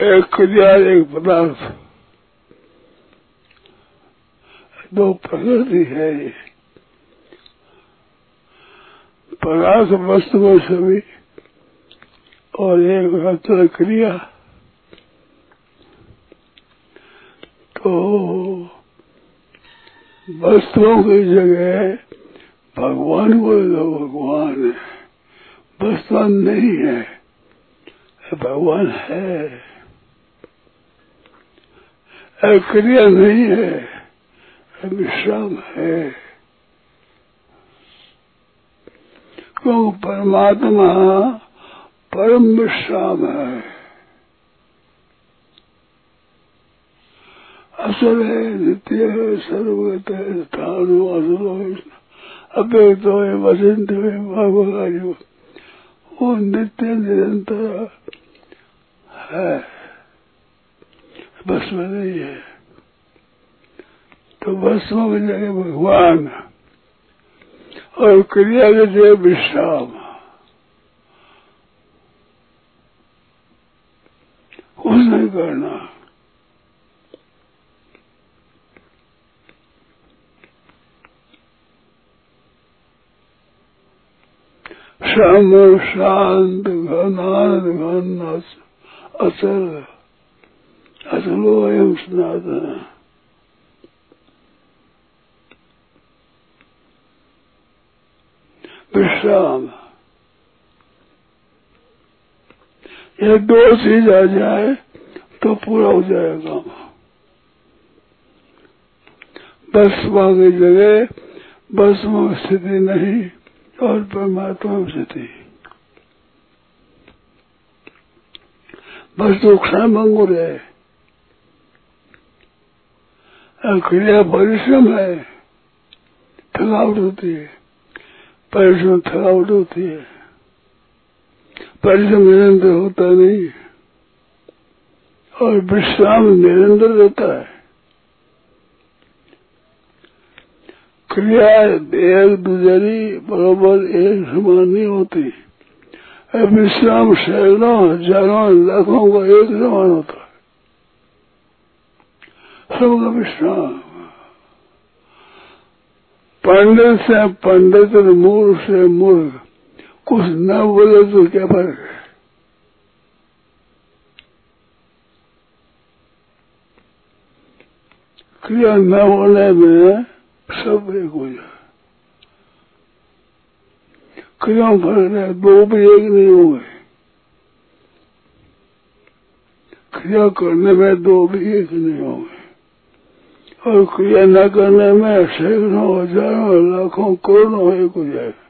एक क्रिया एक पदार्थ दो प्रकृति है ये। पदार्थ वस्तु को सभी। और एक रहता क्रिया तो वस्तुओं की जगह भगवान को तो भगवान है। वस्तुवान नहीं है। भगवान है। क्रिया नहीं है विश्राम है। क्योंकि परमात्मा परम विश्राम है। असल है नित्य है, सर्वगत है, स्थान असलो है वसंत है भगवान वो नित्य निरंतर है। बस में नहीं है। तो बस में जगह भगवान। और क्रिया के जगह विश्राम। कुछ नहीं करना। श्याम शांत घनाद घन अचल अयम सनातन विश्राम यह दो चीज़ आ जाए तो पूरा हो जाएगा। बस की जगह बस में स्थिति नहीं, और परमात्मा में स्थिति। बस तो क्षण भंगुर है। क्रिया परिश्रम है, थकावट होती है, परिश्रम थकावट होती है। परिश्रम निरंतर होता नहीं, और विश्राम निरंतर रहता है। क्रिया एक दूसरी बराबर एक समान नहीं होती। विश्राम सैकड़ों हज़ारों, लाखों का एक समान होता सबका विश्राम पंडित से पंडित, मूर्ख से मूर्ख, कुछ न बोले तो क्या फ़र्क है? क्रिया न होने में सब एक हो जाए? क्रिया फ़र्क है? दो भी एक नहीं होंगे। क्रिया करने में दो भी एक नहीं होंगे? और क्रिया न करने में सैकड़ों हज़ारों लाखों करोड़ों एक हो जाएगा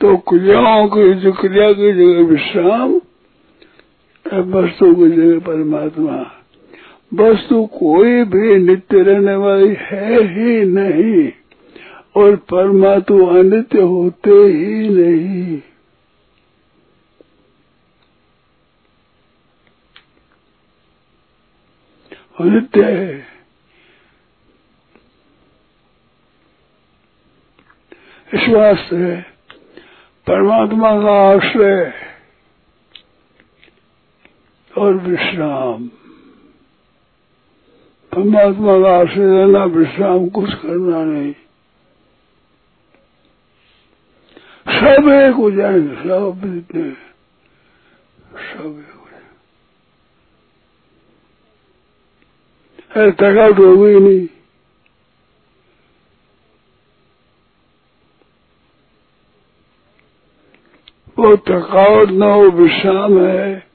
तो क्रियाओं की जो क्रिया की जगह विश्राम वस्तु की जगह परमात्मा वस्तु कोई भी नित्य रहने वाली है ही नहीं। और परमात्मा अनित्य होते ही नहीं। नित्य है। इस वास्ते परमात्मा का आश्रय और विश्राम। परमात्मा का आश्रय लेना, विश्राम कुछ करना नहीं। सब एक हो जाएँगे सब जितने सब एक हो जाएँगे थकावट होगी नहीं। वो थकावट न हो, विश्राम है।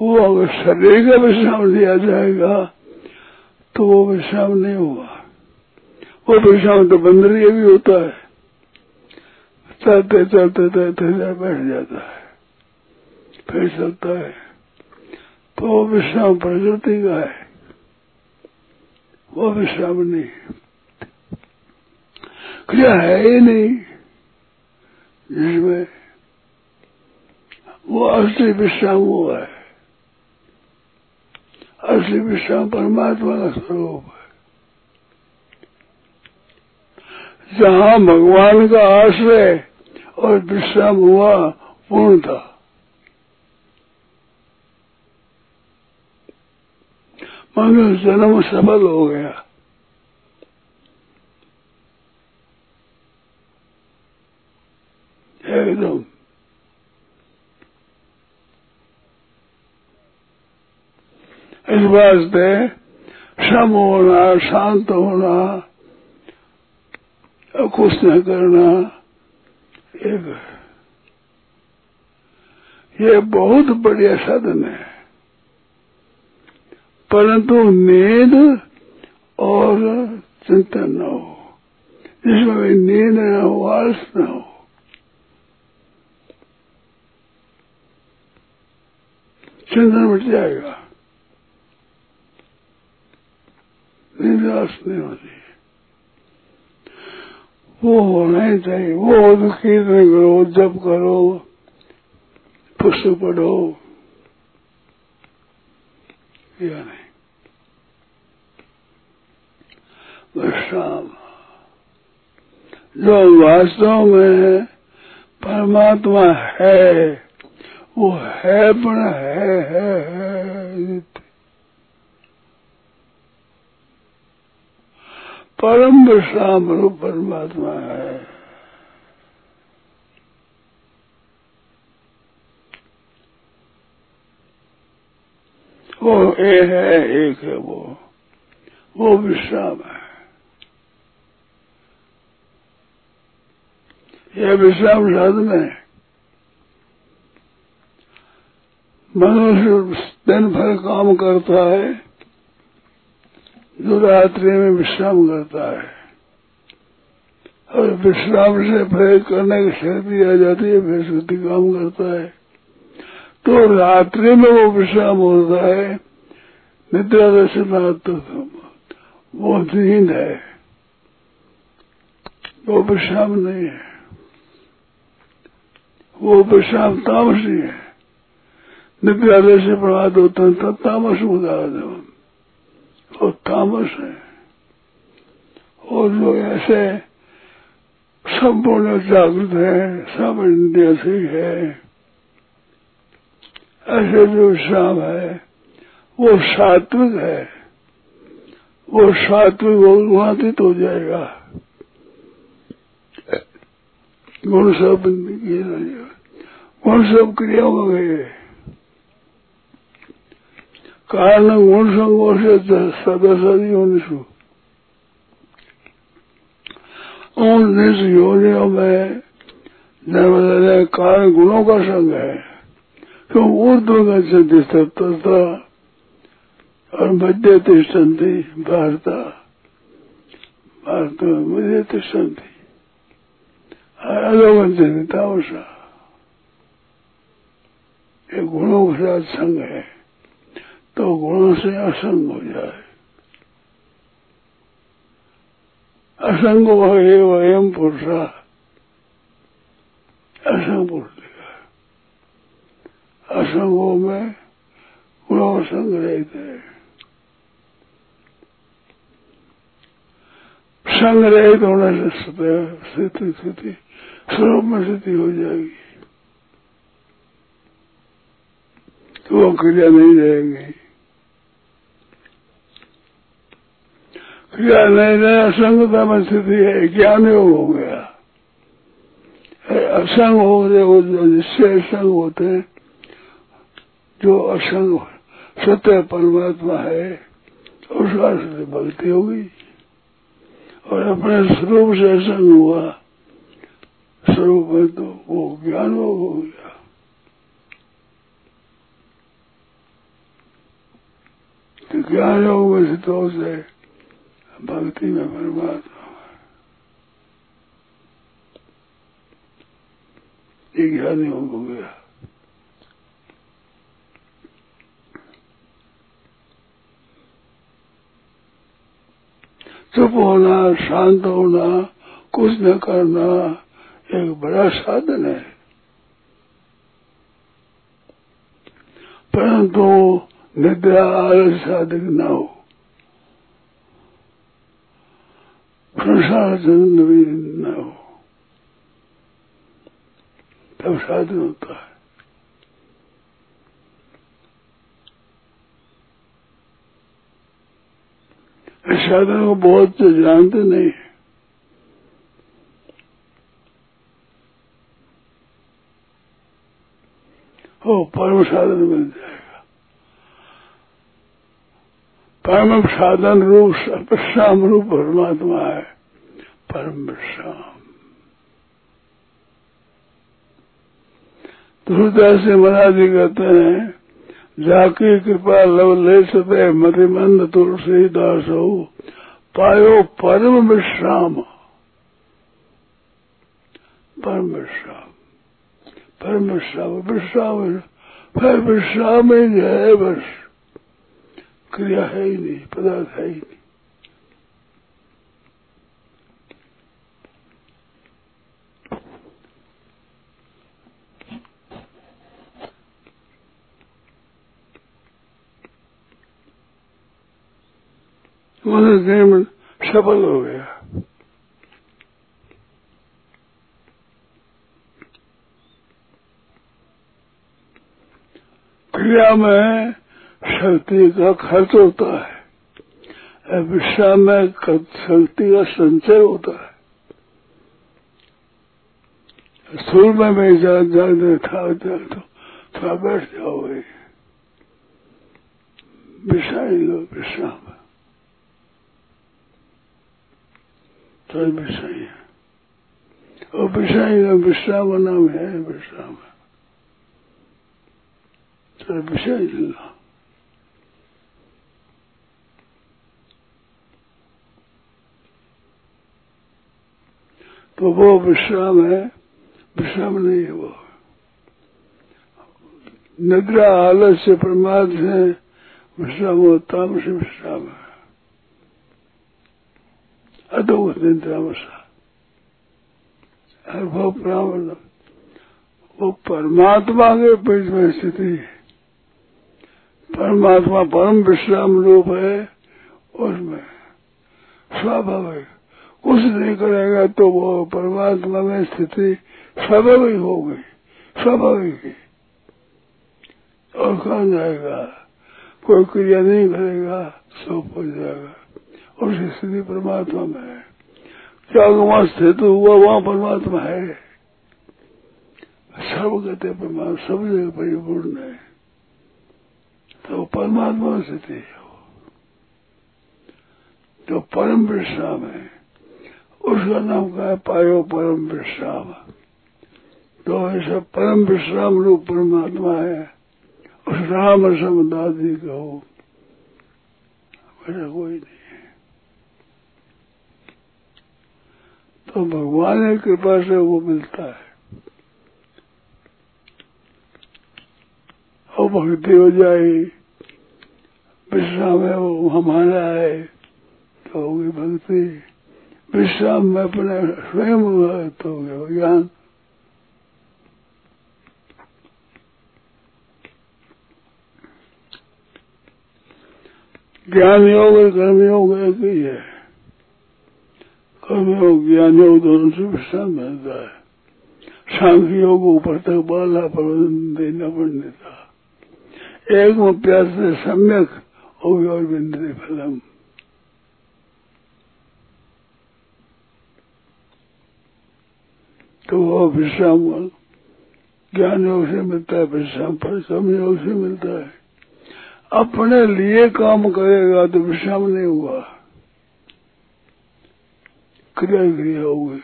वो अगर शरीर का विश्राम लिया जाएगा तो वो विश्राम नहीं होगा। वो विश्राम तो बंदरिया भी होता है। चलते चलते चलते बैठ जाता है। फिर चलता है तो वो विश्राम प्रकृति का है। वो विश्राम नहीं। क्रिया है ही नहीं, जिसमें वो असली विश्राम हुआ है। असली विश्राम परमात्मा का स्वरूप है। जहाँ भगवान का आश्रय और विश्राम हुआ, पूर्ण था। मनुष्य जन्म सफल हो गया। एकदम। इस वास्ते सम होना, शांत होना कुछ न करना एक ये बहुत बढ़िया साधन है। परंतु नींद और चिंतन न हो। जिसमें नींद न हो, आलस न हो। चिंतन मिट जाएगा। निराश नहीं होती। वो होना ही चाहिए। वो हो तो कीर्तन करो जप करो पुस्तक पढ़ो या नहीं? विश्राम जो वास्तव में परमात्मा है वो है पण है, है, है परम विश्राम रूप परमात्मा है। वो ए है, एक है वो। वो विश्राम है। यह विश्राम साधन है। मनुष्य दिन भर काम करता है। जो रात्रि में विश्राम करता है। और विश्राम से फिर करने की शक्ति आ जाती है, फिर शक्ति काम करता है। तो रात्रि में वो विश्राम होता है। निद्रा दर्शनाथ तो वो नींद है। वो विश्राम नहीं है। वो विश्राम तामसी है। निद्रा दर्शन प्रभात होता है, तब तामस होता है और तामस है। और जो ऐसे संपूर्ण जागृत है, सब इंद्रिया से है ऐसे जो विश्राम है, वो सात्विक है। वो सात्विक वो गुणातीत हो जाएगा। गुण सब गुण सब क्रिया हो गए कारण गुण संगों से सदस्य योनिषु उन योनियों में जन्म कारण गुणों का संग है क्यों गति तत्वता और मध्य तिष्ठन्ति भारत भारत में मध्य तिष्ठन्ति अधोगंता उषा ये गुणों के साथ संग है तो गुणों से असंग हो जाए। असंग है वयम पुरुषा। असंग पुरुष असंगों में गुणों संग रहते हैं संग रहित होने से स्थिति स्थिति स्वरूप में स्थिति हो जाएगी। तो वो क्रिया नहीं रहेगी। क्रिया नहीं रहे असंगता में स्थिति है ज्ञान योग हो गया असंग हो, जो जिससे असंग होते हैं जो असंग सत्य परमात्मा है उसका से भक्ति होगी। और अपने स्वरूप से असंग हुआ, स्वरूप में तो वो ज्ञान योग हो गया। तो ज्ञान योग में से तो से भक्ति में परमात्मा ये ज्ञान हो गया। चुप होना, शांत होना, कुछ न करना एक बड़ा साधन है। परंतु निद्रा आलस साधक न हो। भी न हो तब साधन होता है। साधन को बहुत तो जानते नहीं हो। परम साधन मिल जाएगा परम साधन रूप विश्राम रूप परमात्मा है। परम विश्राम तुलसीदास से महाराज कहते हैं, जाकी कृपा लव ले सते, मतिमंद तुलसीदास हो, पायो परम विश्राम। परम विश्राम परम विश्राम विश्राम फिर विश्राम ही है बस। क्रिया है ही नहीं पदार्थ है ही नहीं। सफल हो गया। क्रिया में शक्ति का खर्च होता है। विश्राम में शक्ति का संचय होता है। स्थूल में मैं जा जाने था तो थोड़ा बैठ जाओगे विषय लो विश्राम और विषय विश्राम नाम है विश्राम विषय लो। तो वो विश्राम है, विश्राम नहीं है वो। निद्रा, आलस्य, प्रमाद है, विश्राम होता से विश्राम है। अतो निद्रा वसा और वो वो परमात्मा के बीच में स्थिति है। परमात्मा परम विश्राम रूप है, उसमें स्वाभाविक कुछ नहीं करेगा तो वो परमात्मा में स्थिति स्वाभाविक हो गई स्वाभाविक और कहा जाएगा? कोई क्रिया नहीं करेगा, सब हो जाएगा। और स्थिति परमात्मा में है। क्या वहाँ स्थित हुआ, वहाँ परमात्मा है? सब कहते परमात्मा, सब जगह परिपूर्ण है। तो परमात्मा स्थिति है जो परम विश्राम है। उसका नाम का है? पायो परम विश्राम। तो ऐसा परम विश्राम रूप परमात्मा है। उस राम समदादी कहो ऐसा कोई नहीं है। तो भगवान की कृपा से वो मिलता है। और भक्ति हो जाए, विश्राम है, वो हमारा है तो होगी भक्ति। विश्राम में अपने स्वयं हो गया ज्ञान ज्ञान योग और कर्म योग एक ही है। कर्म योग ज्ञान योग दोनों से विश्राम मिलता है। सांख्य योग ऊपर तक बाला प्रबंधन देना पड़ने था एक प्यास से सम्यक और बिंदे फलम। तो वो विश्राम ज्ञान योग से मिलता है विश्राम परिश्रम योग से मिलता है। अपने लिए काम करेगा तो विश्राम नहीं हुआ। क्रिया क्रिया हो गई।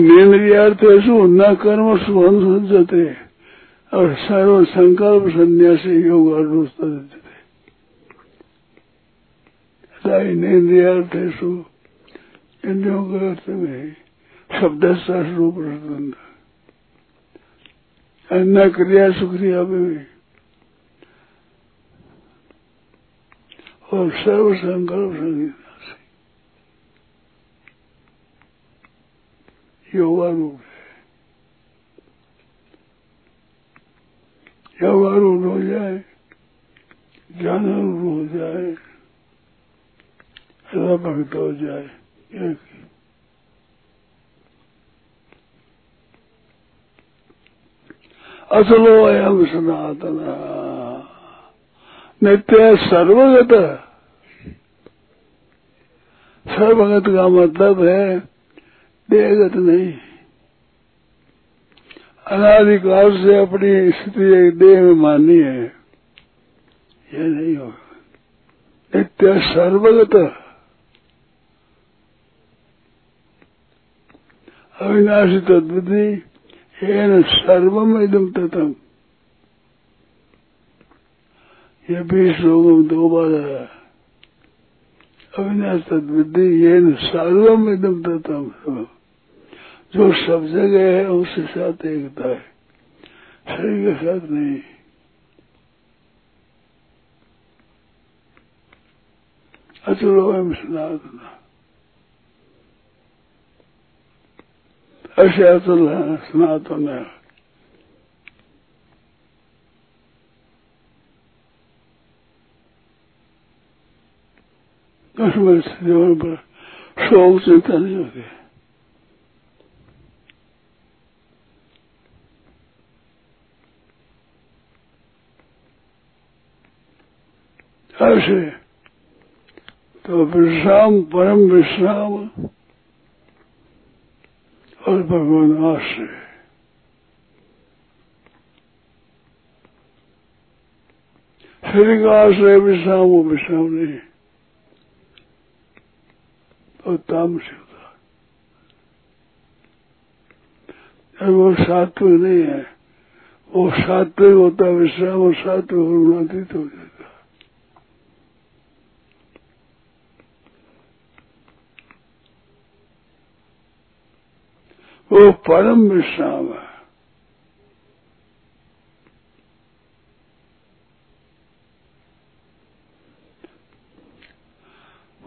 नेन्द्रियार्थेशु न कर्म सज्जते, और सर्व अनुष्ठते हृदय नेन्द्रियार्थेशु इंद्रियों के अर्थ में शब्द रूप रतन अन्य क्रिया सुक्रिया में भी। और सर्व संकल्प संगीता। से योगारूढ़ है। योगारूढ़ हो जाए ज्ञान हो जाए। ऐसा भक्त हो जाए असलो अयम सनातन। नित्य सर्वगत। सर्वगत का मतलब है, देहगत नहीं। अनाधिकार से अपनी स्थिति एक देह में माननी है। यह नहीं होगा। नित्य सर्वगत। अविनाशी तद्विधि येन सर्वम इदम तथम यह बीस लोगों में दो बार है अविनाश तद्विधि येन सर्वम इदम तथम जो सब जगह है उसके साथ एकता है शरीर के साथ नहीं अचलो एम सनातन अचल है सनातन है उसमें स्थितियों पर शोक चिंता नहीं होती ऐसे तो विश्राम परम विश्राम और भगवान आश्रय शरीर का आश्रय विश्राम वो विश्राम नहीं और तामसिक होता वो सात्विक नहीं है वो सात्विक होता विश्राम और सात्विक गुणातीत हो जाता वो परम विश्राम है।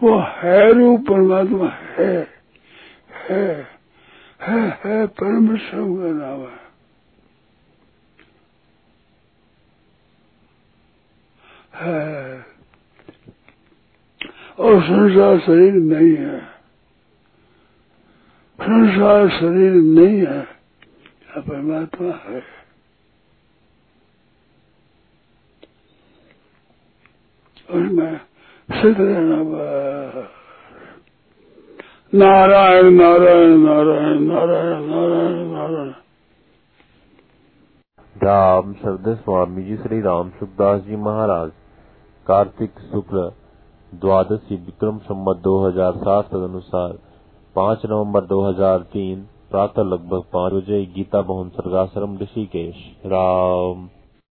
वो है रूप परमात्मा, है है है है, परम विश्राम का नाम है। है। और संसार शरीर नहीं है। संसार शरीर नहीं है परमात्मा है। उसमें सिद्ध रहना नारायण नारायण नारायण नारायण नारायण नारायण। राम शब्द स्वामी जी, श्री राम सुखदास जी महाराज। कार्तिक शुक्ल द्वादशी विक्रम हज़ार सात तदनुसार पाँच नवंबर 2003 प्रातः लगभग पाँच बजे गीता भवन सर्गाश्रम ऋषिकेश। राम।